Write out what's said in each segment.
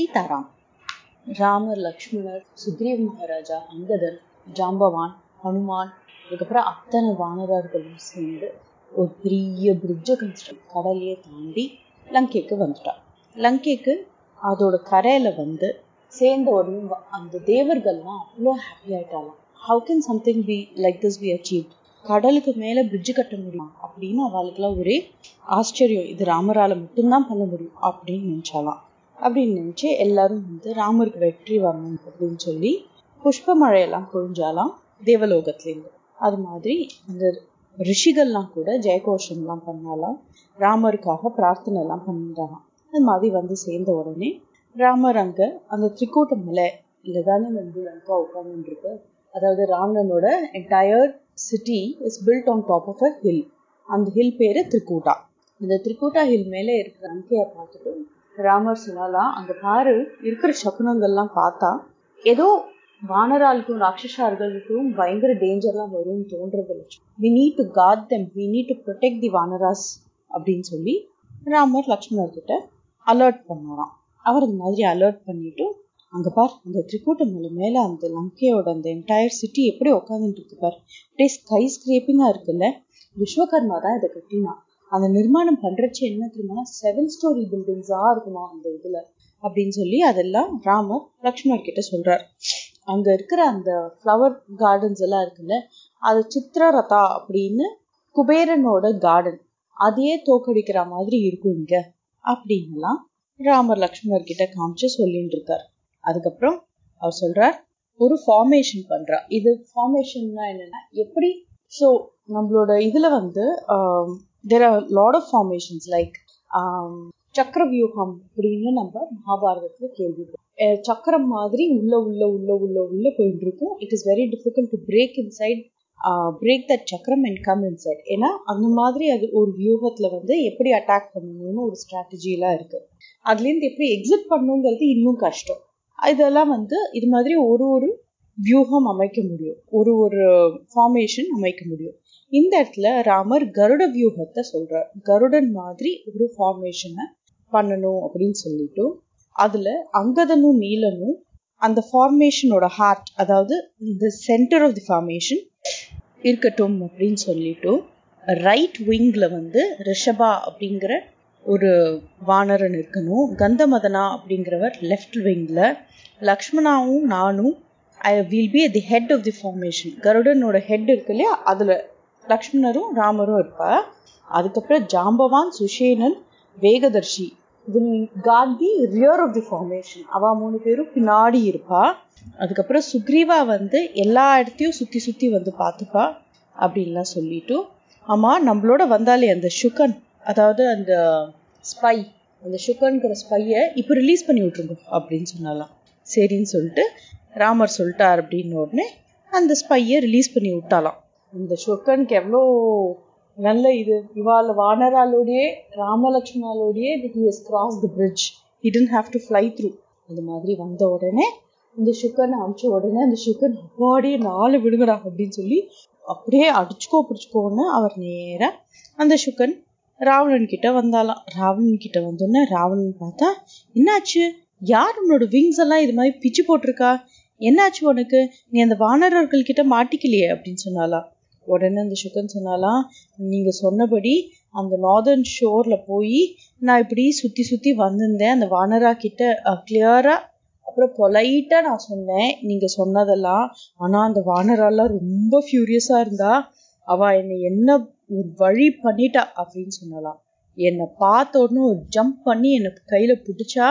சீதாராம். ராமர் லக்ஷ்மணர் சுக்ரீவ் மகாராஜா அங்கதன் ஜாம்பவான் ஹனுமான் அதுக்கப்புறம் அத்தனை வானரர்களும் சேர்ந்து ஒரு பெரிய பிரிட்ஜை கன்ஸ்ட்ரக்ட் கடலையே தாண்டி லங்கைக்கு வந்துட்டான் லங்கைக்கு அதோட கரையில வந்து சேர்ந்த உடனே அந்த தேவர்கள்லாம் அவ்வளோ happy ஆயிட்டாலாம் how can something be like this be achieve கடலுக்கு மேல பிரிட்ஜ் கட்ட முடியும்? அப்படின்னு அவளுக்குலாம் ஒரே ஆச்சரியம். இது ராமரால மட்டும்தான் பண்ண முடியும் அப்படின்னு நினைச்சாலாம் அப்படின்னு நினச்சி எல்லாரும் வந்து ராமருக்கு வெற்றி வரணும் அப்படின்னு சொல்லி புஷ்ப மழையெல்லாம் பொழிஞ்சாலாம் தேவலோகத்துலேருந்து. அது மாதிரி இந்த ரிஷிகள்லாம் கூட ஜெயகோஷம்லாம் பண்ணாலாம். ராமருக்காக பிரார்த்தனை எல்லாம் பண்ணிட்டாலாம். அது மாதிரி வந்து சேர்ந்த உடனே ராமர் அங்கே அந்த திரிக்கூட்ட மலையில இல்லை தானே வந்து லங்கா உட்காந்துருக்கு அதாவது ராவணனோட entire city is built on top of a hill அந்த ஹில் பேரு திரிக்கூட்டா இந்த திரிக்கூட்டா ஹில் மேலே இருக்கிற அங்கையை பார்த்துட்டு ராமர் சொல்லலாம் அங்க பாரு இருக்கிற சகுனங்கள்லாம் பார்த்தா ஏதோ வானராளுக்கும் ராட்சசார்களுக்கும் பயங்கர டேஞ்சர்லாம் வரும்னு தோன்றது we need to guard them we need to protect the Vanaras அப்படின்னு சொல்லி ராமர் லக்ஷ்மணர் கிட்ட அலர்ட் பண்ணுறான் அவர் இந்த மாதிரி அலர்ட் பண்ணிட்டு அங்க பார் அந்த திரிக்கூட்ட மலை மேல அந்த லங்கையோட அந்த என்டையர் சிட்டி எப்படி உட்காந்துட்டு இருக்கு பார். அப்படியே ஸ்கை ஸ்கிரேப்பிங்கா இருக்குல்ல? விஸ்வகர்மா தான் இதை கட்டினான். அந்த நிர்மாணம் பண்றச்சு என்ன தெரியுமா? செவன் ஸ்டோரி பில்டிங்ஸா இருக்குமா அந்த இதுல? அப்படின்னு சொல்லி அதெல்லாம் ராமர் லக்ஷ்மணர் கிட்ட சொல்றார். அங்க இருக்கிற அந்த ஃப்ளவர் கார்டன்ஸ் எல்லாம் இருக்குல்ல அது சித்திரரதா அப்படின்னு குபேரனோட கார்டன் அதையே தோக்கடிக்கிற மாதிரி இருக்கும் இங்க அப்படின்லாம் ராமர் லக்ஷ்மணர் கிட்ட காமிச்சு சொல்லிட்டு இருக்கார். அதுக்கப்புறம் அவர் சொல்றார் ஒரு ஃபார்மேஷன் பண்றா. இது ஃபார்மேஷன்னா என்னன்னா எப்படி? ஸோ நம்மளோட இதுல வந்து there are lot of formations like சக்கர வியூகம் அப்படின்னு நம்ம மகாபாரதத்தில் கேள்விப்போம் சக்கரம் மாதிரி உள்ள உள்ள உள்ள உள்ள உள்ள போயிட்டு இருக்கும் it is very difficult to break inside break that சக்கரம் அண்ட் கம் இன்சைட் ஏன்னா அந்த மாதிரி அது ஒரு வியூகத்துல வந்து எப்படி அட்டாக் பண்ணணும்னு ஒரு ஸ்ட்ராட்டஜிலாம் இருக்கு. அதுலேருந்து எப்படி எக்ஸிட் பண்ணணுங்கிறது இன்னும் கஷ்டம். இதெல்லாம் வந்து இது மாதிரி ஒரு ஒரு வியூகம் அமைக்க முடியும். ஒரு ஒரு ஃபார்மேஷன் அமைக்க முடியும். இந்த இடத்துல ராமர் கருட வியூகத்தை சொல்றார். கருடன் மாதிரி ஒரு ஃபார்மேஷனை பண்ணணும் அப்படின்னு சொல்லிட்டு அதுல அங்கதனும் நீலனும் அந்த ஃபார்மேஷனோட ஹார்ட் அதாவது இந்த சென்டர் ஆஃப் தி ஃபார்மேஷன் இருக்கட்டும் அப்படின்னு சொல்லிட்டு ரைட் விங்ல வந்து ரிஷபா அப்படிங்கிற ஒரு வானரன் இருக்கணும் கந்தமதனா அப்படிங்கிறவர் லெஃப்ட் விங்ல லக்ஷ்மணாவும் நானும் I will be the head of the formation கருடனோட head இருக்கு இல்லையா அதுல லக்ஷ்மணரும் ராமரும் இருப்பா. அதுக்கப்புறம் Jambavan Sushenan Vegadarshi. Will guard the rear of the formation அவ மூணு பேரும் பின்னாடி இருப்பா. அதுக்கப்புறம் சுக்ரீவா வந்து எல்லா இடத்தையும் சுத்தி சுத்தி வந்து பார்த்துப்பா. அப்படின்லாம் சொல்லிட்டு ஆமா நம்மளோட வந்தாலே அந்த சுகன் அதாவது அந்த ஸ்பை அந்த சுகன்கிற ஸ்பையை இப்போ ரிலீஸ் பண்ணி விட்டுருங்க அப்படின்னு சொன்னாலாம். சரின்னு சொல்லிட்டு ராமர் சொல்லிட்டார் அப்படின்னு உடனே அந்த ஸ்பையை ரிலீஸ் பண்ணி விட்டாலாம். இந்த சொக்கனுக்கு எவ்வளோ நல்ல இது. இவாள் வானராலோடையே ராமலட்சுமணாலோடையே he has cross the bridge he didn't have to fly through அந்த மாதிரி வந்த உடனே இந்த சுக்கனை அமிச்ச உடனே அந்த சுக்கன் அப்பாடியே நாலு விடுங்கடா அப்படின்னு சொல்லி அப்படியே அடிச்சுக்கோ பிடிச்சிக்கோன்னு அவர் நேராக அந்த சுக்கன் ராவணன் கிட்ட வந்தாலாம். ராவணன் கிட்ட வந்தோடனே ராவணன் பார்த்தா என்னாச்சு? யார் உன்னோட விங்ஸ் எல்லாம் இது மாதிரி பிச்சு போட்டிருக்கா? என்னாச்சு உனக்கு? நீ அந்த வானரர்கள் கிட்ட மாட்டிக்கலையே அப்படின்னு சொன்னாலாம். உடனே அந்த சுகன் சொன்னாலாம் நீங்க சொன்னபடி அந்த நார்தர்ன் ஷோர்ல போய் நான் இப்படி சுத்தி சுத்தி வந்திருந்தேன். அந்த வானரா கிட்ட கிளியரா அப்புறம் பொலைட்டாக நான் சொன்னேன். நீங்க சொன்னதெல்லாம் ஆனா அந்த வானராலாம் ரொம்ப ஃபியூரியஸா இருந்தா அவள் என்னை என்ன ஒரு வழி பண்ணிட்டா? அப்படின்னு சொன்னலாம். என்னை பார்த்த உடனே ஒரு ஜம்ப் பண்ணி எனக்கு கையில பிடிச்சா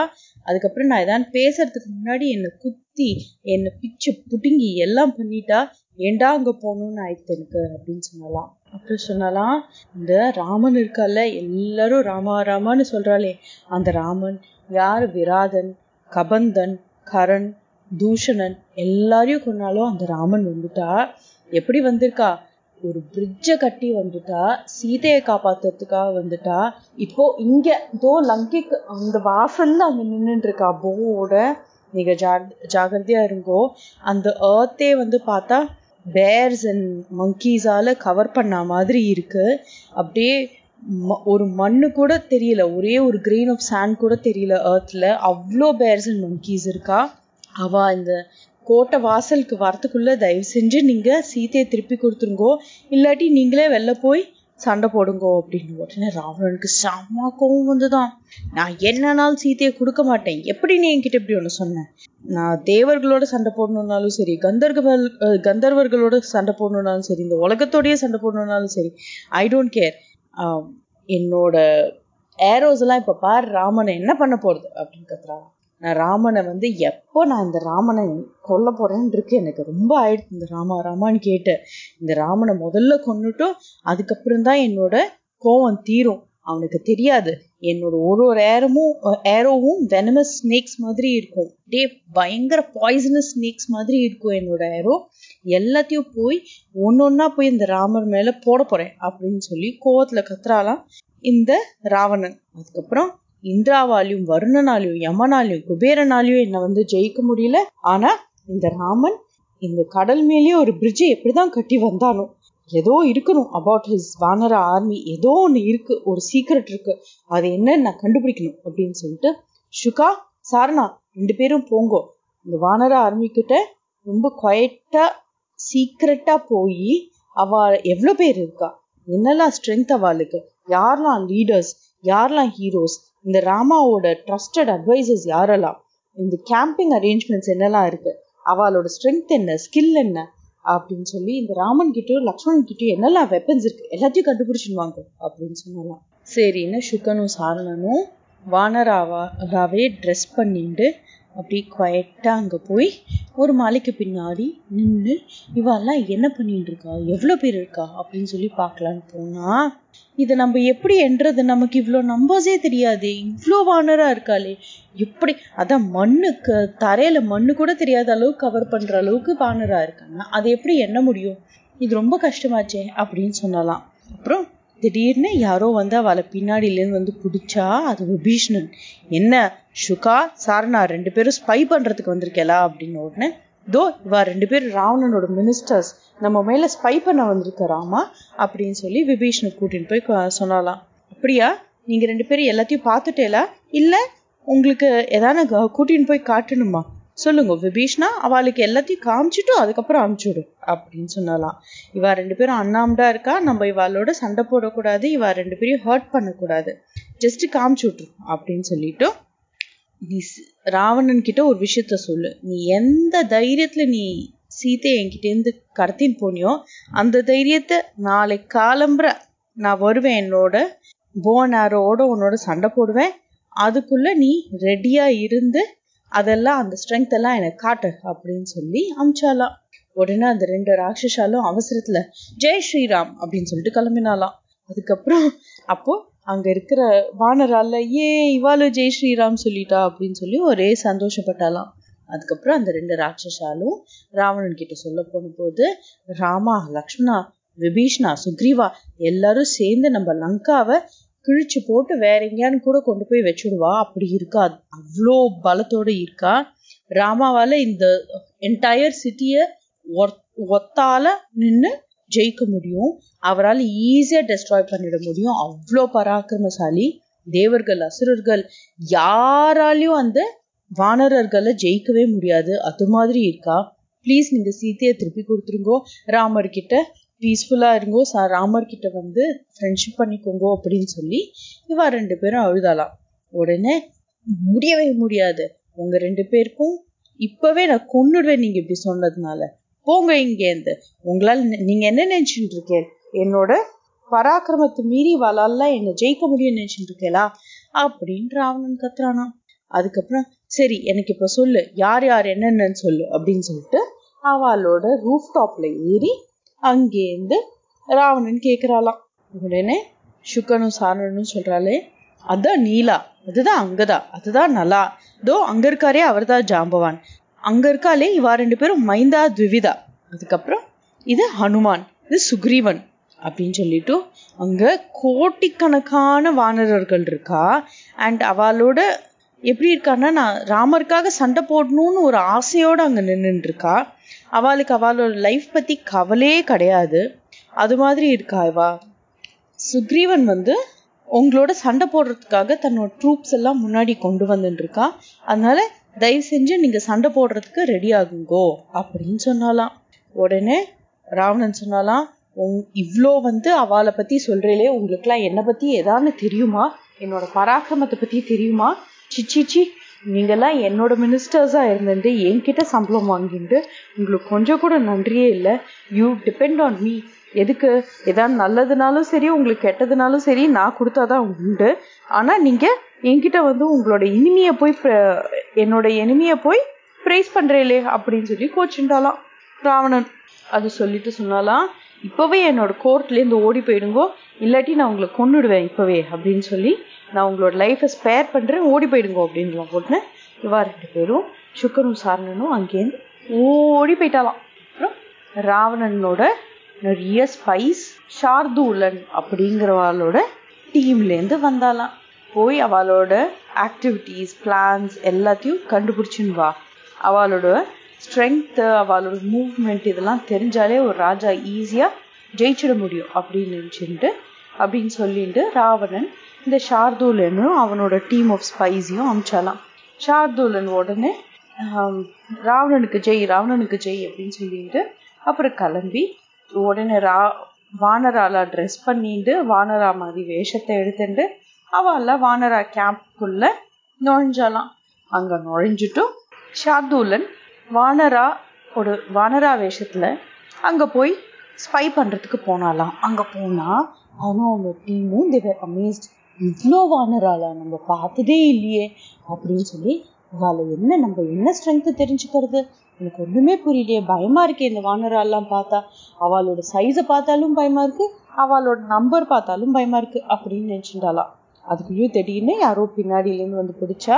அதுக்கப்புறம் நான் ஏதாவது பேசுறதுக்கு முன்னாடி என்னை குத்தி என்னை பிச்சு புடுங்கி எல்லாம் பண்ணிட்டா ஏண்டா அங்க போகணும்னு ஆயிடுத்து எனக்கு அப்படின்னு சொன்னலாம். அப்புறம் சொன்னலாம். இந்த ராமன் இருக்கால எல்லாரும் ராமா ராமான்னு சொல்றாளே. அந்த ராமன் யார்? விராதன் கபந்தன் கரண் தூஷணன் எல்லாரையும் கொண்டாலும் அந்த ராமன் வந்துட்டா. எப்படி வந்திருக்கா? ஒரு பிரிட்ஜை கட்டி வந்துட்டா. சீதையை காப்பாத்துறதுக்காக வந்துட்டா. இப்போ இங்க இதோ லங்கைக்கு அந்த வாசல்ல அங்க நின்றுட்டு இருக்கா போவோட நீங்க ஜா ஜாகிரதையா இருங்கோ. அந்த ஏர்த்தே வந்து பார்த்தா பேர்ஸ் அண்ட் மங்கீஸால கவர் பண்ண மாதிரி இருக்கு. அப்படியே ஒரு மண்ணு கூட தெரியல ஒரே ஒரு கிரெயின் ஆஃப் சாண்ட் கூட தெரியல ஏர்த்தில் அவ்வளோ பேர்ஸ் அண்ட் மங்கீஸ் இருக்கா? அவ இந்த கோட்டை வாசலுக்கு வரத்துக்குள்ள தயவு செஞ்சு நீங்க சீத்தையை திருப்பி கொடுத்துருங்கோ. இல்லாட்டி நீங்களே வெளில போய் சண்டை போடுங்கோ அப்படின்னு உடனே ராவணனுக்கு செம்ம கோவம் வந்துதான் நான் என்னன்னாலும் சீத்தையை கொடுக்க மாட்டேன். எப்படி நீ என்கிட்ட இப்படி ஒன்று சொன்னேன் நான் தேவர்களோட சண்டை போடணுன்னாலும் சரி கந்தர்கள் கந்தர்வர்களோட சண்டை போடணுன்னாலும் சரி இந்த உலகத்தோடையே சண்டை போடணுன்னாலும் சரி ஐ டோன்ட் கேர் என்னோட ஏரோஸ் எல்லாம் இப்போ பாரு ராமனை என்ன பண்ண போறது? அப்படின்னு கத்துறாங்க நான் ராமனை வந்து எப்போ நான் இந்த ராமனை கொல்ல போறேன்னு இருக்கு எனக்கு ரொம்ப ஆயிடுச்சு இந்த ராமா ராமான்னு கேட்டு. இந்த ராமனை முதல்ல கொண்டுட்டும் அதுக்கப்புறம் தான் என்னோட கோவம் தீரும். அவனுக்கு தெரியாது. என்னோட ஒரு ஒரு ஏரமும் ஏரோவும் வெனமஸ் ஸ்னேக்ஸ் மாதிரி இருக்கும். டே பயங்கர பாய்சனஸ் ஸ்னேக்ஸ் மாதிரி இருக்கும் என்னோட ஏரோ எல்லாத்தையும் போய் ஒன்னொன்னா போய் இந்த ராமர் மேல போட போறேன் அப்படின்னு சொல்லி கோவத்துல கத்துறாலாம் இந்த ராவணன். அதுக்கப்புறம் இந்திராவாலையும் வருணனாலையும் யமனாலையும் குபேரனாலையும் என்னை வந்து ஜெயிக்க முடியல. ஆனா இந்த ராமன் இந்த கடல் மேலேயே ஒரு பிரிட்ஜை எப்படிதான் கட்டி வந்தானோ ஏதோ இருக்கணும் அபவுட் ஹிஸ் வானர ஆர்மி ஏதோ ஒன்று இருக்கு ஒரு சீக்ரெட் இருக்கு. அது என்னன்னு நான் கண்டுபிடிக்கணும் அப்படின்னு சொல்லிட்டு சுகா சாரணா ரெண்டு பேரும் போங்கோ. இந்த வானர ஆர்மி கிட்ட ரொம்ப குவைட்டா சீக்ரெட்டா போய் அவ எவ்வளோ பேர் இருக்கா? என்னெல்லாம் ஸ்ட்ரென்த் அவளுக்கு? யாரெல்லாம் லீடர்ஸ் யாரெல்லாம் ஹீரோஸ் இந்த ராமாவோட ட்ரஸ்டட் அட்வைசர்ஸ் யாரெல்லாம்? இந்த கேம்பிங் அரேஞ்ச்மெண்ட்ஸ் என்னெல்லாம் இருக்கு? அவளோட ஸ்ட்ரென்த் என்ன? ஸ்கில் என்ன? அப்படின்னு சொல்லி இந்த ராமன் கிட்டயும் லக்ஷ்மணன் கிட்டயும் என்னெல்லாம் வெப்பன்ஸ் இருக்கு? எல்லாத்தையும் கண்டுபிடிச்சிருவாங்க அப்படின்னு சொன்னலாம் சரின்னு சுக்கனும் சாரணனும் வானராவாகவே ட்ரெஸ் பண்ணிட்டு அப்படி குவைட்டா அங்கே போய் ஒரு மலைக்கு பின்னாடி நின்று இவெல்லாம் என்ன பண்ணிட்டு இருக்கா எவ்வளோ பேர் இருக்கா? அப்படின்னு சொல்லி பார்க்கலான்னு போனா இதை நம்ம எப்படி என்றது? நமக்கு இவ்வளோ நம்பர்ஸே தெரியாது. இவ்வளோ வானராக இருக்காளே. எப்படி? அதான் மண்ணுக்கு தரையில மண்ணு கூட தெரியாத அளவுக்கு கவர் பண்ணுற அளவுக்கு வானராக இருக்காங்க. அதை எப்படி எண்ண முடியும்? இது ரொம்ப கஷ்டமாச்சே அப்படின்னு சொன்னலாம். அப்புறம் திடீர்னு யாரோ வந்து அவளை பின்னாடியிலேருந்து வந்து பிடிச்சா அது விபீஷ்ணன். என்ன? சுகா சாரணா ரெண்டு பேரும் ஸ்பை பண்றதுக்கு வந்திருக்கலா அப்படின்னு உடனே தோ இவா ரெண்டு பேரும் ராவணனோட மினிஸ்டர்ஸ் நம்ம மேல ஸ்பை பண்ண வந்திருக்கறாமா அப்படின்னு சொல்லி விபீஷ்ணன் கூட்டின்னு போய் சொன்னாலாம் அப்படியா? நீங்க ரெண்டு பேரும் எல்லாத்தையும் பார்த்துட்டேலா இல்லை உங்களுக்கு எதான கூட்டின்னு போய் காட்டணுமா? சொல்லுங்க விபீஷ்ணா அவளுக்கு எல்லாத்தையும் காமிச்சிட்டு அதுக்கப்புறம் அனுப்பிச்சுடு அப்படின்னு சொன்னலாம் இவா ரெண்டு பேரும் அண்ணாம்டா இருக்கா? நம்ம இவாளோட சண்டை போடக்கூடாது இவா ரெண்டு பேரையும் ஹர்ட் பண்ணக்கூடாது. ஜஸ்ட் காமிச்சு விட்ரு அப்படின்னு சொல்லிட்டு நீ ராவணன் கிட்ட ஒரு விஷயத்த சொல்லு. நீ எந்த தைரியத்துல நீ சீத்தை என்கிட்ட இருந்து கடத்தின்னு போனியோ அந்த தைரியத்தை நாளை காலம்புற நான் வருவேன் என்னோட போன் ஆரோட உன்னோட சண்டை போடுவேன். அதுக்குள்ள நீ ரெடியா இருந்து அதெல்லாம் அந்த ஸ்ட்ரென்த் எல்லாம் எனக்கு காட்டு அப்படின்னு சொல்லி அமிச்சாலாம் உடனே அந்த ரெண்டு ராட்சசாலும் அவசரத்துல ஜெய் ஸ்ரீராம் அப்படின்னு சொல்லிட்டு கிளம்பினாலாம். அதுக்கப்புறம் அப்போ அங்க இருக்கிற வானரால ஏ இவாலு ஜெய் ஸ்ரீராம் சொல்லிட்டா அப்படின்னு சொல்லி ஒரே சந்தோஷப்பட்டாலாம். அதுக்கப்புறம் அந்த ரெண்டு ராட்சசாலும் ராவணன் கிட்ட சொல்ல போன போது ராமா லக்ஷ்மணா விபீஷ்ணா சுக்ரீவா எல்லாரும் சேர்ந்து நம்ம லங்காவை கிழிச்சு போட்டு வேற எங்கேயான்னு கூட கொண்டு போய் வச்சுடுவா. அப்படி இருக்கா? அவ்வளோ பலத்தோடு இருக்கா. ராமாவால் இந்த என்டையர் சிட்டியை ஒத்தால நின்று ஜெயிக்க முடியும். அவரால் ஈஸியாக டெஸ்ட்ராய் பண்ணிட முடியும். அவ்வளோ பராக்கிரமசாலி. தேவர்கள் அசுரர்கள் யாராலையும் அந்த வானரர்களை ஜெயிக்கவே முடியாது. அது மாதிரி இருக்கா? ப்ளீஸ் நீங்கள் சீத்தையை திருப்பி கொடுத்துருங்கோ. ராமர் பீஸ்ஃபுல்லாக இருங்கோ இருங்கோ ராமர் கிட்ட வந்து ஃப்ரெண்ட்ஷிப் பண்ணிக்கோங்கோ அப்படின்னு சொல்லி இவா ரெண்டு பேரும் அழுதாலாம் உடனே முடியவே முடியாது. உங்க ரெண்டு பேருக்கும் இப்போவே நான் கொன்னுடுவேன் நீங்கள் இப்படி சொன்னதுனால. போங்க இங்கேருந்து உங்களால் நீங்கள் என்ன நினச்சிட்டு இருக்கேன்? என்னோட பராக்கிரமத்தை மீறி வளாலாம் என்ன ஜெயிக்க முடியும் நினச்சிட்டு இருக்கேளா? அப்படின்னு ராவணன் கத்துறானா. அதுக்கப்புறம் சரி எனக்கு இப்போ சொல்லு. யார் யார் என்னென்னு சொல்லு அப்படின்னு சொல்லிட்டு அவளோட ரூஃப் டாப்ல ஏறி அங்கேருந்து ராவணன் கேக்குறாளாம். உடனே சுக்கனும் சாரணனும் சொல்றாளே அதான் நீலா அதுதான் அங்கதா அதுதான் நலா. தோ அங்க இருக்காரே அவர்தான் ஜாம்பவான். அங்க இருக்காளே இவா ரெண்டு பேரும் மைந்தா துவிதா. அதுக்கப்புறம் இது ஹனுமான் இது சுக்ரீவன். அப்படின்னு சொல்லிட்டு அங்க கோட்டிக்கணக்கான வானரர்கள் இருக்கா அண்ட் அவளோட எப்படி இருக்கான்னா நான் ராமருக்காக சண்டை போடணும்னு ஒரு ஆசையோடு அங்கே நின்றுட்டு இருக்கா அவளுக்கு அவளோட லைஃப் பற்றி கவலையே கிடையாது. அது மாதிரி இருக்கா இவா. சுக்ரீவன் வந்து உங்களோட சண்டை போடுறதுக்காக தன்னோட ட்ரூப்ஸ் எல்லாம் முன்னாடி கொண்டு வந்துட்டுருக்கா. அதனால தயவு செஞ்சு நீங்கள் சண்டை போடுறதுக்கு ரெடி ஆகுங்கோ அப்படின்னு சொன்னாலாம். உடனே ராவணன் சொன்னாலாம் உங் இவ்வளோ வந்து அவளை பற்றி சொல்கிறீங்களே உங்களுக்குலாம் என்னை பற்றி எதான்னு தெரியுமா? என்னோட பராக்கிரமத்தை பற்றி தெரியுமா? சிச்சிச்சி நீங்கெல்லாம் என்னோட மினிஸ்டர்ஸா இருந்துட்டு என்கிட்ட சம்பளம் வாங்கிட்டு உங்களுக்கு கொஞ்சம் கூட நன்றியே இல்லை. யூ டிபெண்ட் ஆன் மீ எதுக்கு? ஏதாவது நல்லதுனாலும் சரி உங்களுக்கு கெட்டதுனாலும் சரி நான் கொடுத்தாதான் உண்டு. ஆனா நீங்க என்கிட்ட வந்து உங்களோட இனிமையை போய் என்னோட இனிமையை போய் ப்ரைஸ் பண்றீங்களே அப்படின்னு சொல்லி கோச்சுட்டாலாம் ராவணன் அது சொல்லிட்டு சொன்னாலாம் இப்பவே என்னோட கோர்ட்லேருந்து ஓடி போயிடுங்கோ. இல்லாட்டி நான் உங்களை கொண்டுடுவேன் இப்பவே அப்படின்னு சொல்லி நான் உங்களோட லைஃப்பை ஸ்பேர் பண்ணுறேன் ஓடி போயிடுங்க அப்படின்லாம் போட்டுன்னு இவா ரெண்டு பேரும் சுக்கரும் சாரணனும் அங்கேருந்து ஓடி போயிட்டாலாம். அப்புறம் ராவணனோட நிறைய ஸ்பைஸ் ஷார்தூலன் அப்படிங்கிறவாளோட டீம்லேருந்து வந்தாலாம். போய் அவளோட ஆக்டிவிட்டீஸ் பிளான்ஸ் எல்லாத்தையும் கண்டுபிடிச்சின்னு வா. அவளோட ஸ்ட்ரென்த்து அவளோட மூவ்மெண்ட் இதெல்லாம் தெரிஞ்சாலே ஒரு ராஜா ஈஸியாக ஜெயிச்சிட முடியும் அப்படின்னு நினச்சிட்டு அப்படின்னு சொல்லிட்டு ராவணன் இந்த ஷார்தூலனும் அவனோட டீம் ஆஃப் ஸ்பைஸையும் அமிச்சாலாம். ஷார்தூலன் உடனே ராவணனுக்கு ஜெய் ராவணனுக்கு ஜெய் அப்படின்னு சொல்லிட்டு அப்புறம் கிளம்பி உடனே ரா வானராலா ட்ரெஸ் பண்ணிட்டு வானரா மாதிரி வேஷத்தை எடுத்துட்டு அவெல்லாம் வானரா கேம்ப்குள்ள நுழைஞ்சாலாம். அங்க நுழைஞ்சிட்டும் ஷார்தூலன் வானரா ஒரு வானரா வேஷத்துல அங்க போய் ஸ்பை பண்றதுக்கு போனாலாம். அங்க போனா அவனும் அவங்க டீமும் தேவர் அமேஸ்ட் இவ்வளோ வானராலா நம்ம பார்த்ததே இல்லையே அப்படின்னு சொல்லி அவளை என்ன நம்ம என்ன ஸ்ட்ரென்த்து தெரிஞ்சுக்கிறது? எனக்கு ஒன்றுமே புரியலையே. பயமா இருக்கு இந்த வானராலாம் பார்த்தா. அவளோட சைஸை பார்த்தாலும் பயமா இருக்கு அவளோட நம்பர் பார்த்தாலும் பயமா இருக்கு அப்படின்னு நினைச்சுட்டாலாம் அதுக்குள்ளேயும் திடீர்னு யாரோ பின்னாடியிலேருந்து வந்து பிடிச்சா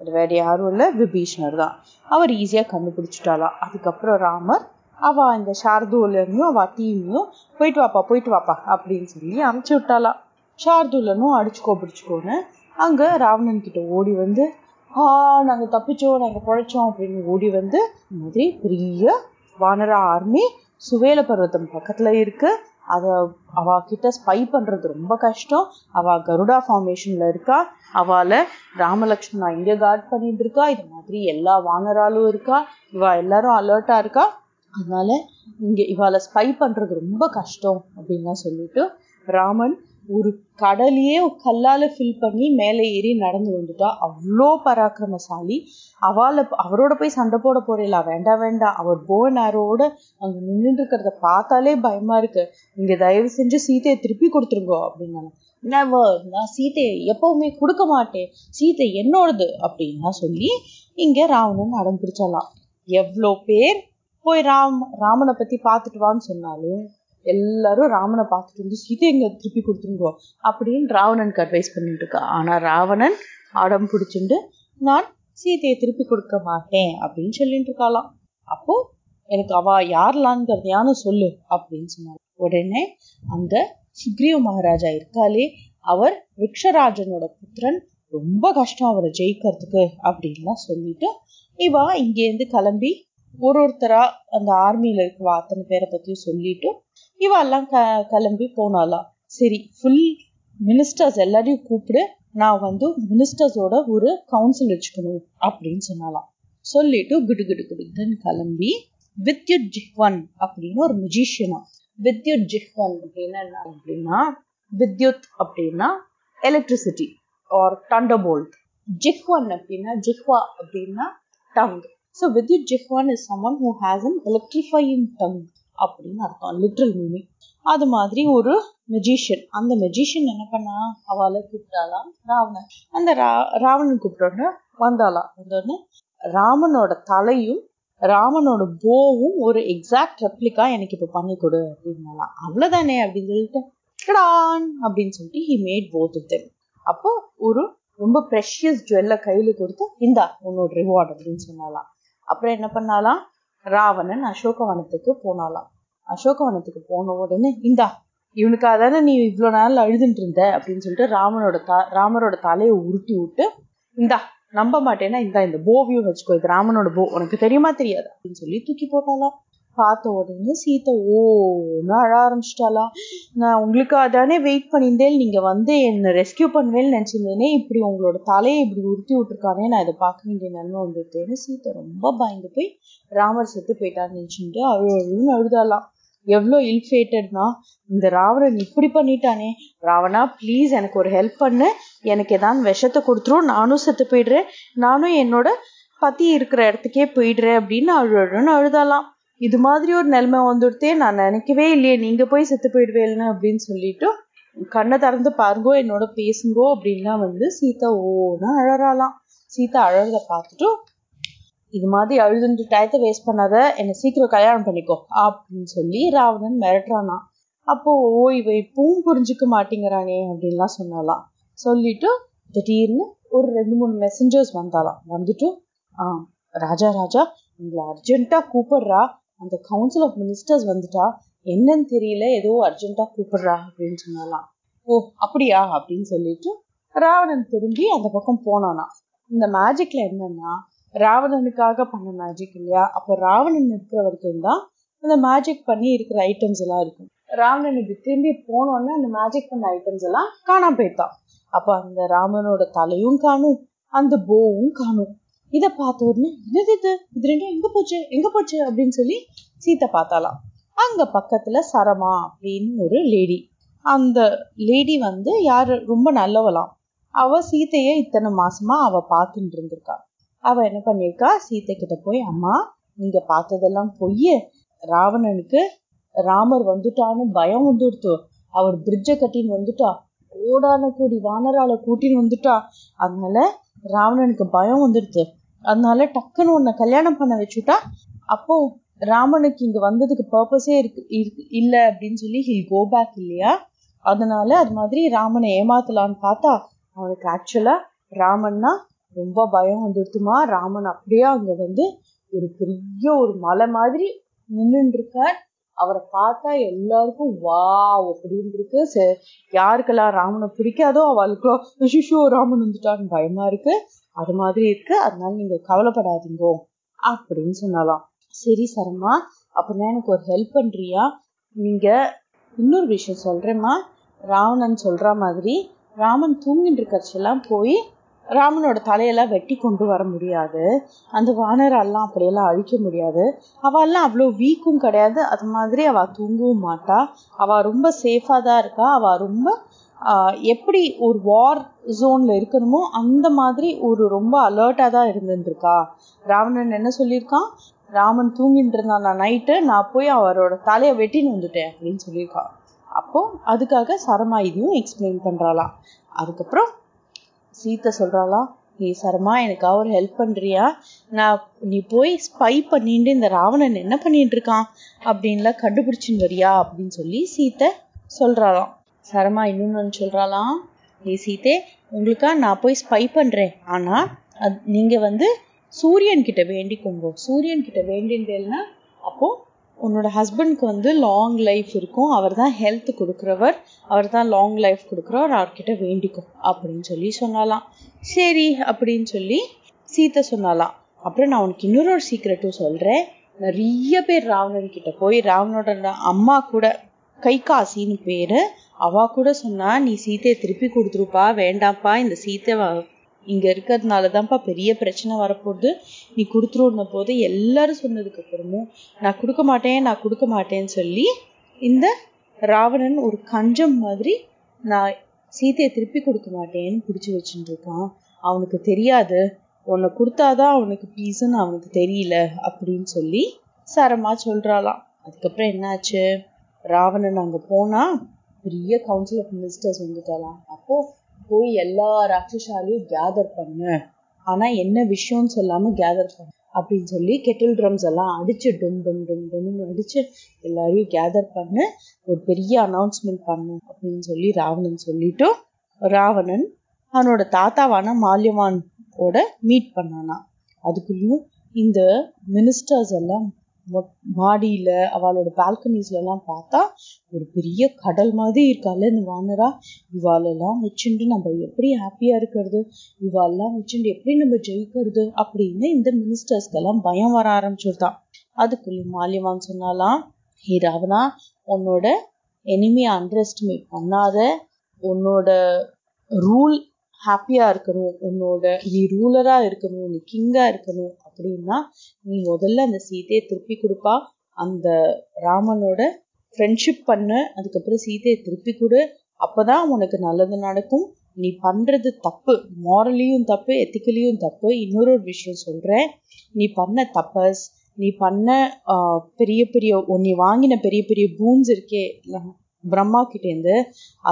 அது வேற யாரும் இல்லை விபீஷ்ணர் தான். அவர் ஈஸியாக கண்டுபிடிச்சிட்டாலாம் அதுக்கப்புறம் ராமர் அவ இந்த சார்தூலனையும் அவ டீமையும் போயிட்டு வாப்பா போயிட்டு வாப்பா அப்படின்னு சொல்லி அனுப்பிச்சி விட்டாளா. சார்தூலனும் அடிச்சுக்கோ பிடிச்சிக்கோன்னு அங்கே ராவணன் கிட்ட ஓடி வந்து ஆ நாங்கள் தப்பிச்சோம் நாங்கள் பழைச்சோம் அப்படின்னு ஓடி வந்து இந்த மாதிரி பெரிய வானர ஆர்மி சுவேல பர்வதம் பக்கத்தில் இருக்கு. அதை அவ கிட்ட ஸ்பை பண்ணுறது ரொம்ப கஷ்டம். அவ கருடா ஃபார்மேஷனில் இருக்கா. அவளை ராமலக்ஷ்மணா இங்கே கார்ட் பண்ணிட்டு இருக்கா. இது மாதிரி எல்லா வானராலும் இருக்கா. இவா எல்லாரும் அலர்ட்டாக இருக்கா. அதனால இங்கே இவாளை ஸ்பை பண்ணுறது ரொம்ப கஷ்டம் அப்படின்லாம் சொல்லிட்டு ராமன் ஒரு கடலையே கல்லால ஃபில் பண்ணி மேலே ஏறி நடந்து வந்துட்டா. அவ்வளோ பராக்கிரமசாலி. அவளை அவரோட போய் சண்டை போட போறீங்களா வேண்டாம் வேண்டாம் அவர் போன் ஆரோட அங்க நின்றுட்டு இருக்கிறத பார்த்தாலே பயமா இருக்கு. நீங்க தயவு செஞ்சு சீதையை திருப்பி கொடுத்துருங்கோ அப்படின்னாங்க. நெவர் நான் சீத்தையை எப்பவுமே கொடுக்க மாட்டேன். சீதை என்னோடது அப்படின்னா சொல்லி இங்க ராவணன் அடம் பிடிச்சலாம். எவ்வளோ பேர் போய் ராம் ராமனை பத்தி பார்த்துட்டு வான்னு சொன்னாலும் எல்லாரும் ராமனை பார்த்துட்டு வந்து சீதை எங்க திருப்பி கொடுத்துருங்கோ அப்படின்னு ராவணனுக்கு அட்வைஸ் பண்ணிட்டு இருக்கா. ஆனா ராவணன் அடம் பிடிச்சிட்டு நான் சீதையை திருப்பி கொடுக்க மாட்டேன் அப்படின்னு சொல்லிட்டு இருக்காளாம். அப்போ எனக்கு அவ யாரெல்லாம்ங்கிறதையானு சொல்லு அப்படின்னு சொன்னார் உடனே அங்க சுக்ரீவ மகாராஜா இருக்காளே அவர் ரிக்ஷராஜனோட புத்திரன் ரொம்ப கஷ்டம் அவரை ஜெயிக்கிறதுக்கு அப்படின்லாம் சொல்லிட்டு இவா இங்கேருந்து கிளம்பி ஒரு ஒருத்தரா அந்த ஆர்மியில இருக்க அத்தனை பேரை பத்தியும் சொல்லிட்டு இவெல்லாம் க கிளம்பி போனாலாம் சரி ஃபுல் மினிஸ்டர்ஸ் எல்லாரையும் கூப்பிடு நான் வந்து மினிஸ்டர்ஸோட ஒரு கவுன்சில் வச்சுக்கணும் அப்படின்னு சொன்னாலாம் சொல்லிட்டு குடு குடு குடுன்னு கிளம்பி வித்யுத் ஜிஹ்வன் அப்படின்னு ஒரு மியூசிஷியனா வித்யுத் ஜிஹ்வன் அப்படின்னா என்ன அப்படின்னா வித்யுத் அப்படின்னா எலக்ட்ரிசிட்டி ஆர் தண்டர்போல்ட் ஜிஹ்வன் அப்படின்னா ஜிஹ்வா அப்படின்னா tongue so Vidyut Jihvan is someone who has an electrifying tongue அப்படின்னு அர்த்தம். லிட்ரல் மீனிங் அது மாதிரி ஒரு மெஜிஷியன் அந்த மெஜிஷியன் என்ன பண்ணா? அவளை கூப்பிட்டாலாம் ராவணன். அந்த ரா ராவணன் கூப்பிட்டோன்னு வந்தாலாம் வந்தோடனே ராமனோட தலையும் ராமனோட போவும் ஒரு எக்ஸாக்ட் ரெப்ளிகா எனக்கு இப்போ பண்ணி கொடு அப்படின்னாலாம் அவ்வளவுதானே அப்படின்னு சொல்லிட்டு கடான் அப்படின்னு சொல்லிட்டு he made both of them அப்போ ஒரு ரொம்ப ப்ரெஷியஸ் ஜுவல்ல கையில கொடுத்து இந்தா உன்னோட ரிவார்ட் அப்படின்னு சொன்னாலாம் அப்புறம் என்ன பண்ணாலாம் ராவணன் அசோகவனத்துக்கு போனாலாம் அசோகவனத்துக்கு போன உடனே இந்தா இவனுக்காக தானே நீ இவ்வளோ நாள் அழுதுட்டு இருந்த? அப்படின்னு சொல்லிட்டு ராமனோட தா ராமரோட தலையை உருட்டி விட்டு இந்தா நம்ப மாட்டேன்னா இந்தா இந்த போவியும் வச்சுக்கோ. இது ராமனோட போ. உனக்கு தெரியுமா தெரியாது? அப்படின்னு சொல்லி தூக்கி போட்டாலாம் பார்த்த உடனே சீத்தை ஓன்னு அழ ஆரம்பிச்சிட்டாலாம் நான் உங்களுக்கு தானே வெயிட் பண்ணியிருந்தேன். நீங்க வந்து என்னை ரெஸ்கியூ பண்ணுவேன்னு நினச்சிருந்தேனே. இப்படி உங்களோட தலையை இப்படி உருட்டி விட்டுருக்கானே. நான் இதை பார்க்க வேண்டிய நிலைமை வந்துட்டேன்னு சீத்தை ரொம்ப பயந்து போய் ராமர் செத்து போயிட்டான்னு நினச்சிட்டு அழு அழுன்னு அழுதாலாம் எவ்வளோ இல்ஃபேட்டட்னா இந்த ராவணன் இப்படி பண்ணிட்டானே. ராவணா ப்ளீஸ் எனக்கு ஒரு ஹெல்ப் பண்ணு. எனக்கு ஏதாவது விஷத்தை கொடுத்துரும் நானும் செத்து போயிடுறேன். நானும் என்னோட பத்தி இருக்கிற இடத்துக்கே போயிடுறேன் அப்படின்னு அழு அழுன்னு அழுதாலாம் இது மாதிரி ஒரு நிலைமை வந்துடுதே நான் நினைக்கவே இல்லையே. நீங்க போய் செத்து போயிடுவேல்னு அப்படின்னு சொல்லிட்டு கண்ணை திறந்து பாருங்கோ என்னோட பேசுங்கோ அப்படின்லாம் வந்து சீதா ஓனா அழறாலாம் சீதா அழறத பார்த்துட்டு இது மாதிரி அழுதுன்ற டயத்தை வேஸ்ட் பண்ணாத என்னை சீக்கிரம் கல்யாணம் பண்ணிக்கோ அப்படின்னு சொல்லி ராவணன் மிரட்டுறானா அப்போ ஓ இவ இப்பவும் புரிஞ்சுக்க மாட்டேங்கிறானே அப்படின்லாம் சொன்னாலாம் சொல்லிட்டு திடீர்னு ஒரு ரெண்டு மூணு மெசஞ்சர்ஸ் வந்தாலாம் வந்துட்டு ஆ ராஜா ராஜா உங்களை அர்ஜென்ட்டா கூப்பிடுறா. அந்த கவுன்சில் ஆஃப் மினிஸ்டர்ஸ் வந்துட்டா என்னன்னு தெரியல ஏதோ அர்ஜென்ட்டா கூப்பிடுறா அப்படின்னு சொன்னாலாம். ஓ அப்படியா? அப்படின்னு சொல்லிட்டு ராவணன் திரும்பி அந்த பக்கம் போனானா இந்த மேஜிக்ல என்னன்னா ராவணனுக்காக பண்ண மேஜிக் இல்லையா? அப்போ ராவணன் இருக்கிற வரைக்கும் தான் அந்த மேஜிக் பண்ணி இருக்கிற ஐட்டம்ஸ் எல்லாம் இருக்கும். ராவணனுக்கு திரும்பி போனோடனே அந்த மேஜிக் பண்ண ஐட்டம்ஸ் எல்லாம் காணாம போயிட்டான். அப்போ அந்த ராமனோட தலையும் காணும் அந்த போவும் காணும். இதை பார்த்த உடனே என்னது இது? இது ரெண்டும் எங்க போச்சு? எங்க போச்சு? அப்படின்னு சொல்லி சீத்தை பார்த்தாலாம் அங்க பக்கத்துல சரமா அப்படின்னு ஒரு லேடி அந்த லேடி வந்து யாரு? ரொம்ப நல்லவளாம். அவ சீத்தைய இத்தனை மாசமா அவ பார்த்துட்டு இருந்திருக்கா. அவ என்ன பண்ணிருக்கா சீத்தை கிட்ட போய் அம்மா நீங்க பார்த்ததெல்லாம் பொய் ராவணனுக்கு ராமர் வந்துட்டான்னு பயம் வந்துடுத்து. அவர் பிரிட்ஜை கட்டின்னு வந்துட்டா. ஓடான கூடி வானரால கூட்டின்னு வந்துட்டா. அதனால ராவணனுக்கு பயம் வந்துடுது அதனால டக்குன்னு உன்னை கல்யாணம் பண்ண வச்சுட்டா அப்போ ராமனுக்கு இங்க வந்ததுக்கு பர்பஸே இருக்கு இல்ல அப்படின்னு சொல்லி ஹில் கோ பேக் இல்லையா? அதனால அது மாதிரி ராமனை ஏமாத்தலான்னு பார்த்தா அவனுக்கு ஆக்சுவலா ராமன்னா ரொம்ப பயம் வந்துடுத்துமா ராமன் அப்படியே அங்க வந்து ஒரு பெரிய ஒரு மலை மாதிரி நின்றுட்டு இருக்கார். அவரை பார்த்தா எல்லாருக்கும் வா அப்படின்னு இருக்கு யாருக்கெல்லாம் ராமனை பிடிக்காதோ அவளுக்கு சிஷு ராமன் வந்துட்டான்னு பயமா இருக்கு? அது மாதிரி இருக்கு. அதனால நீங்க கவலைப்படாதீங்கோ அப்படின்னு சொன்னாலாம் சரி சரம்மா அப்படின்னா எனக்கு ஒரு ஹெல்ப் பண்றியா? நீங்க இன்னொரு விஷயம் சொல்றேம்மா. ராவணன் சொல்ற மாதிரி ராமன் தூங்கிட்டு இருக்கச்செல்லாம் போய் ராமனோட தலையெல்லாம் வெட்டி கொண்டு வர முடியாது. அந்த வானரெல்லாம் அப்படியெல்லாம் அழிக்க முடியாது. அவெல்லாம் அவ்வளோ வீக்கும் கிடையாது. அது மாதிரி அவ தூங்கவும் மாட்டா. அவ ரொம்ப சேஃபாக தான் இருக்கா. அவ ரொம்ப எப்படி ஒரு வார் ஜோன்ல இருக்கணுமோ அந்த மாதிரி ஒரு ரொம்ப அலர்ட்டா தான் இருந்துட்டு இருக்கா ராவணன் என்ன சொல்லியிருக்கான்? ராமன் தூங்கிட்டு இருந்தான் நான் நைட்டு நான் போய் அவரோட தலையை வெட்டின்னு வந்துட்டேன் அப்படின்னு சொல்லியிருக்கான் அப்போ அதுக்காக சரமா இதையும் எக்ஸ்பிளைன் பண்றாளாம். அதுக்கப்புறம் சீத்தை சொல்றாளா நீ சரமா எனக்காக ஒரு ஹெல்ப் பண்றியா? நான் நீ போய் ஸ்பை பண்ணிட்டு இந்த ராவணன் என்ன பண்ணிட்டு இருக்கான்? அப்படின்லாம் கண்டுபிடிச்சின்னு வரியா? அப்படின்னு சொல்லி சீத்தை சொல்றாளாம். சரமா இன்னொன்னு சொல்றாளாம். நீ சீத்தே உங்களுக்கா நான் போய் ஸ்பை பண்றேன். ஆனா அது நீங்க வந்து சூரியன் கிட்ட வேண்டிக்கோங்க. சூரியன் கிட்ட வேண்டின்றேன்னா அப்போ உன்னோட ஹஸ்பண்ட்க்கு வந்து லாங் லைஃப் இருக்கும். அவர் தான் ஹெல்த் கொடுக்குறவர். அவர் தான் லாங் லைஃப் கொடுக்குறவர். அவர்கிட்ட வேண்டிக்கும். அப்படின்னு சொல்லி சொன்னாலாம். சரி அப்படின்னு சொல்லி சீத்தை சொன்னாலாம். அப்புறம் நான் உனக்கு இன்னொரு ஒரு சீக்கிரட்டும் சொல்கிறேன் நிறைய பேர் ராவணன் கிட்ட போய் ராவணோட அம்மா கூட கைகாசின்னு பேரு அவ கூட சொன்னா நீ சீத்தையை திருப்பி கொடுத்துருப்பா வேண்டாம்ப்பா இந்த சீத்தை இங்க இருக்கிறதுனாலதான்ப்பா பெரிய பிரச்சனை வரப்போகுது. நீ கொடுத்துருன்ன போது எல்லாரும் சொன்னதுக்கு அப்புறமும் நான் கொடுக்க மாட்டேன் நான் கொடுக்க மாட்டேன்னு சொல்லி இந்த ராவணன் ஒரு கஞ்சம் மாதிரி நான் சீத்தையை திருப்பி கொடுக்க மாட்டேன்னு பிடிச்சி வச்சுட்டு இருக்கான். அவனுக்கு தெரியாது. உன்னை கொடுத்தாதான் அவனுக்கு பீஸ்ன்னு அவனுக்கு தெரியல அப்படின்னு சொல்லி சரமா சொல்றாளாம். அதுக்கப்புறம் என்னாச்சு? ராவணன் அங்க போனா பெரிய கவுன்சில் ஆஃப் மினிஸ்டர்ஸ் வந்துட்டாலாம் அப்போ போய் எல்லா ராட்சசாலையும் கேதர் பண்ணு. ஆனா என்ன விஷயம்னு சொல்லாம கேதர் பண்ணு. அப்படின்னு சொல்லி கெட்டில் ட்ரம்ஸ் எல்லாம் அடிச்சு டும் டும் டும் டும்னு அடிச்சு எல்லாரையும் கேதர் பண்ணு. ஒரு பெரிய அனௌன்ஸ்மெண்ட் பண்ணு அப்படின்னு சொல்லி ராவணன் சொல்லிட்டு ராவணன் அவனோட தாத்தாவான மால்யவான் ஓட மீட் பண்ணானா. அதுக்குள்ளேயும் இந்த மினிஸ்டர்ஸ் எல்லாம் மாடியில அவளோட பால்கனிஸ்ல எல்லாம் பார்த்தா ஒரு பெரிய கடல் மாதிரி இருக்கால இந்த வானரா? இவாளெல்லாம் வச்சுட்டு நம்ம எப்படி ஹாப்பியா இருக்கிறது? இவாளெல்லாம் வச்சுட்டு எப்படி நம்ம ஜெயிக்கிறது? அப்படின்னு இந்த மினிஸ்டர்ஸ்க்கு எல்லாம் பயம் வர ஆரம்பிச்சிருதான் அதுக்குள்ள மாலியவான் சொன்னாலாம் ஹே ராவணா உன்னோட எனிமியை அண்டர் எஸ்டிமேட் பண்ணாத. உன்னோட ரூல் ஹாப்பியா இருக்கணும். உன்னோட நீ ரூலரா இருக்கணும். நீ கிங்கா இருக்கணும். அப்படின்னா நீ முதல்ல அந்த சீதையை திருப்பி கொடுப்பா. அந்த ராமனோட ஃப்ரெண்ட்ஷிப் பண்ண. அதுக்கப்புறம் சீதையை திருப்பி கொடு. அப்போதான் உனக்கு நல்லது நடக்கும். நீ பண்றது தப்பு. மாரலியும் தப்பு எத்திக்கலியும் தப்பு. இன்னொரு ஒரு விஷயம் சொல்றேன். நீ பண்ண தப்பஸ் நீ பண்ண பெரிய பெரிய நீ வாங்கின பெரிய பெரிய பூன்ஸ் இருக்கே பிரம்மா கிட்டேருந்து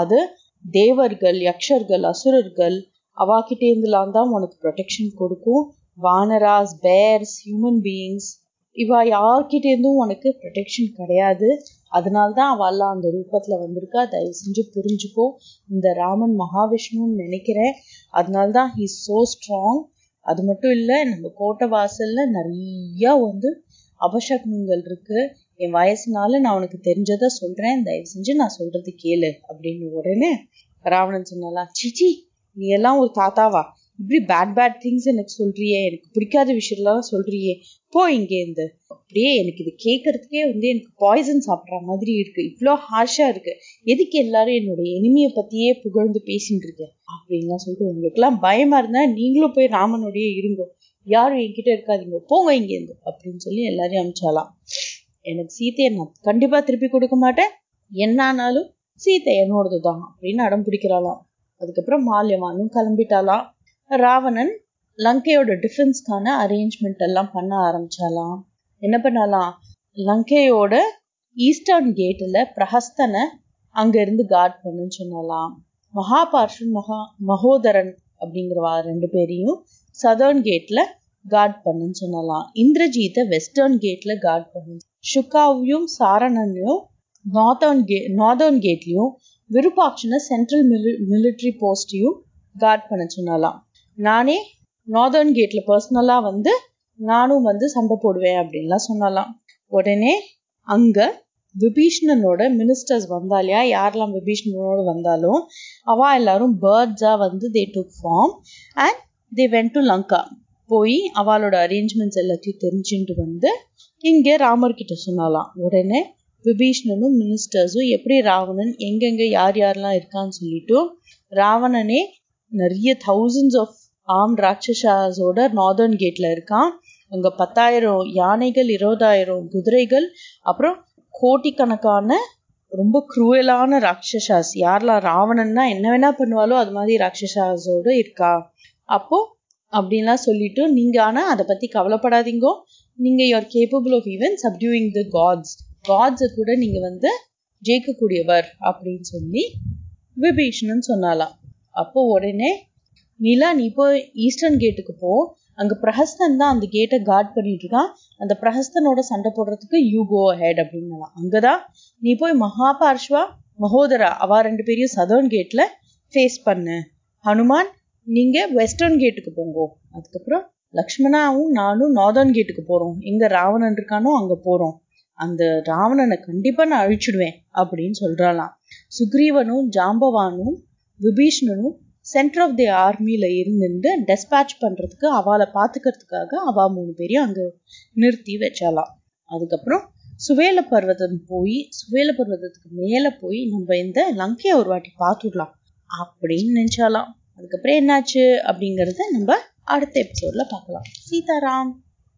அது தேவர்கள் யக்ஷர்கள் அசுரர்கள் அவாகிட்டேருந்துலாம் தான் உனக்கு ப்ரொடெக்ஷன் கொடுக்கும். வானராஸ் பேர்ஸ் ஹியூமன் பீயிங்ஸ் இவா யார்கிட்டேருந்தும் உனக்கு ப்ரொடெக்ஷன் கிடையாது. அதனால்தான் அவெல்லாம் அந்த ரூபத்தில் வந்திருக்கா. தயவு செஞ்சு புரிஞ்சுக்கோ. இந்த ராமன் மகாவிஷ்ணுன்னு நினைக்கிறேன். அதனால்தான் ஹீ சோ ஸ்ட்ராங் அது மட்டும் இல்லை நம்ம கோட்டை வாசல்ல நிறையா வந்து அபசக்னங்கள் இருக்கு. என் வயசுனால நான் உனக்கு தெரிஞ்சதை சொல்றேன். தயவு செஞ்சு நான் சொல்றது கேளு அப்படின்னு உடனே ராவணன் சொன்னாலாம் சிச்சி நீ எல்லாம் ஒரு தாத்தாவா? இப்படி பேட் பேட் திங்ஸ் எனக்கு சொல்றியே எனக்கு பிடிக்காத விஷயம்லாம் சொல்றியே போ இங்கேருந்து அப்படியே எனக்கு இது கேட்கறதுக்கே வந்து எனக்கு பாய்சன் சாப்பிட்ற மாதிரி இருக்கு. இவ்வளோ ஹார்ஷா இருக்கு. எதுக்கு எல்லாரும் என்னோட எனிமையை பத்தியே புகழ்ந்து பேசிட்டு இருக்கேன் அப்படின்லாம் சொல்லிட்டு உங்களுக்குலாம் பயமா இருந்தா நீங்களும் போய் ராமனுடைய இருங்கோ. யாரும் என்கிட்ட இருக்காதீங்க. போங்க இங்கேருந்து அப்படின்னு சொல்லி எல்லாரையும் அமிச்சாலாம் எனக்கு சீத்தையை நான் கண்டிப்பா திருப்பி கொடுக்க மாட்டேன். என்னானாலும் சீத்தை என்னோடது தான் அப்படின்னு அடம் பிடிக்கிறாளாம். அதுக்கப்புறம் மால்யவானும் கிளம்பிட்டாலாம் ராவணன் லங்கையோட டிஃபென்ஸ்க்கான அரேஞ்ச்மெண்ட் எல்லாம் பண்ண ஆரம்பிச்சாலாம். என்ன பண்ணலாம்? லங்கையோட ஈஸ்டர்ன் கேட்டில் பிரஹஸ்தனை அங்கேருந்து கார்ட் பண்ணுன்னு சொன்னலாம். மகாபார்ஷன் மகா மகோதரன் அப்படிங்கிறவா ரெண்டு பேரையும் சதர்ன் கேட்டில் கார்ட் பண்ணுன்னு சொன்னலாம். இந்திரஜீத்தை வெஸ்டர்ன் கேட்டில் கார்ட் பண்ணு சுகாவையும் சாரணனையும் நார்தர்ன் கே நார்தர்ன் கேட்லையும் விருப்பாட்சனை சென்ட்ரல் மிலி மிலிட்ரி போஸ்டையும் கார்ட் பண்ண சொன்னலாம். நானே நார்தர்ன் கேட்ல பர்சனலா வந்து நானும் வந்து சண்டை போடுவேன் அப்படின்லாம் சொன்னலாம். உடனே அங்க விபீஷ்ணனோட மினிஸ்டர்ஸ் வந்தா இல்லையா யாரெல்லாம் விபீஷ்ணனோட வந்தாலும் அவா எல்லாரும் பேர்ட்ஸா வந்து they took form and they went to Lanka போய் அவளோட அரேஞ்ச்மெண்ட்ஸ் எல்லாத்தையும் தெரிஞ்சுட்டு வந்து இங்கே ராமர் கிட்ட சொன்னாலாம். உடனே விபீஷ்ணனும் மினிஸ்டர்ஸும் எப்படி ராவணன் எங்கெங்க யார் யாரெல்லாம் இருக்கான்னு சொல்லிட்டு ராவணனே நிறைய தௌசண்ட்ஸ் ஆஃப் ஆம் ராட்சசாஸோட நார்தர்ன் கேட்ல இருக்கான். அங்க பத்தாயிரம் யானைகள் இருபதாயிரம் குதிரைகள் அப்புறம் கோட்டிக்கணக்கான ரொம்ப குரூவலான ராட்சசாஸ். யாரெல்லாம் ராவணன்னா என்ன வேணா பண்ணுவாலோ அது மாதிரி ராட்சசாஸோட இருக்கா. அப்போ அப்படின்லாம் சொல்லிட்டு நீங்க ஆனா அதை பத்தி கவலைப்படாதீங்கோ. நீங்க you're capable of even subduing the gods காட்ஸை கூட நீங்க வந்து ஜெயிக்கக்கூடியவர் அப்படின்னு சொல்லி விபீஷணன் சொன்னாலாம். அப்போ உடனே நிலா நீ போய் ஈஸ்டர்ன் கேட்டுக்கு போ. அங்க பிரஹஸ்தன் தான் அந்த கேட்டை கார்ட் பண்ணிட்டு இருக்கான். அந்த பிரஹஸ்தனோட சண்டை போடுறதுக்கு யூ கோ ஹெட் அப்படின்னு அங்கதான் நீ போய் மகாபார்ஷ்வா மகோதரா அவ ரெண்டு பேரையும் சதர்ன் கேட்ல ஃபேஸ் பண்ணு. ஹனுமான் நீங்க வெஸ்டர்ன் கேட்டுக்கு போங்கோ. அதுக்கப்புறம் லக்ஷ்மணாவும் நானும் நார்தர்ன் கேட்டுக்கு போறோம். எங்க ராவணன் இருக்கானோ அங்க போறோம். அந்த ராவணனை கண்டிப்பா நான் அழிச்சிடுவேன் அப்படின்னு சொல்றாளாம். சுக்ரீவனும் ஜாம்பவானும் விபீஷ்ணனும் சென்டர் ஆஃப் தி ஆர்மியில இருந்துட்டு டெஸ்பேட்ச் பண்றதுக்கு அவளை பார்த்துக்கிறதுக்காக அவள் மூணு பேரையும் அங்கே நிறுத்தி வச்சாலாம் அதுக்கப்புறம் சுவேல பர்வதம் போய் சுவேல பர்வதத்துக்கு மேலே போய் நம்ம இந்த லங்கையை ஒரு வாட்டி பார்த்துடலாம் அப்படின்னு நினச்சாலாம் அதுக்கப்புறம் என்னாச்சு அப்படிங்கறத நம்ம அடுத்த எபிசோடில் பார்க்கலாம் சீதாராம்!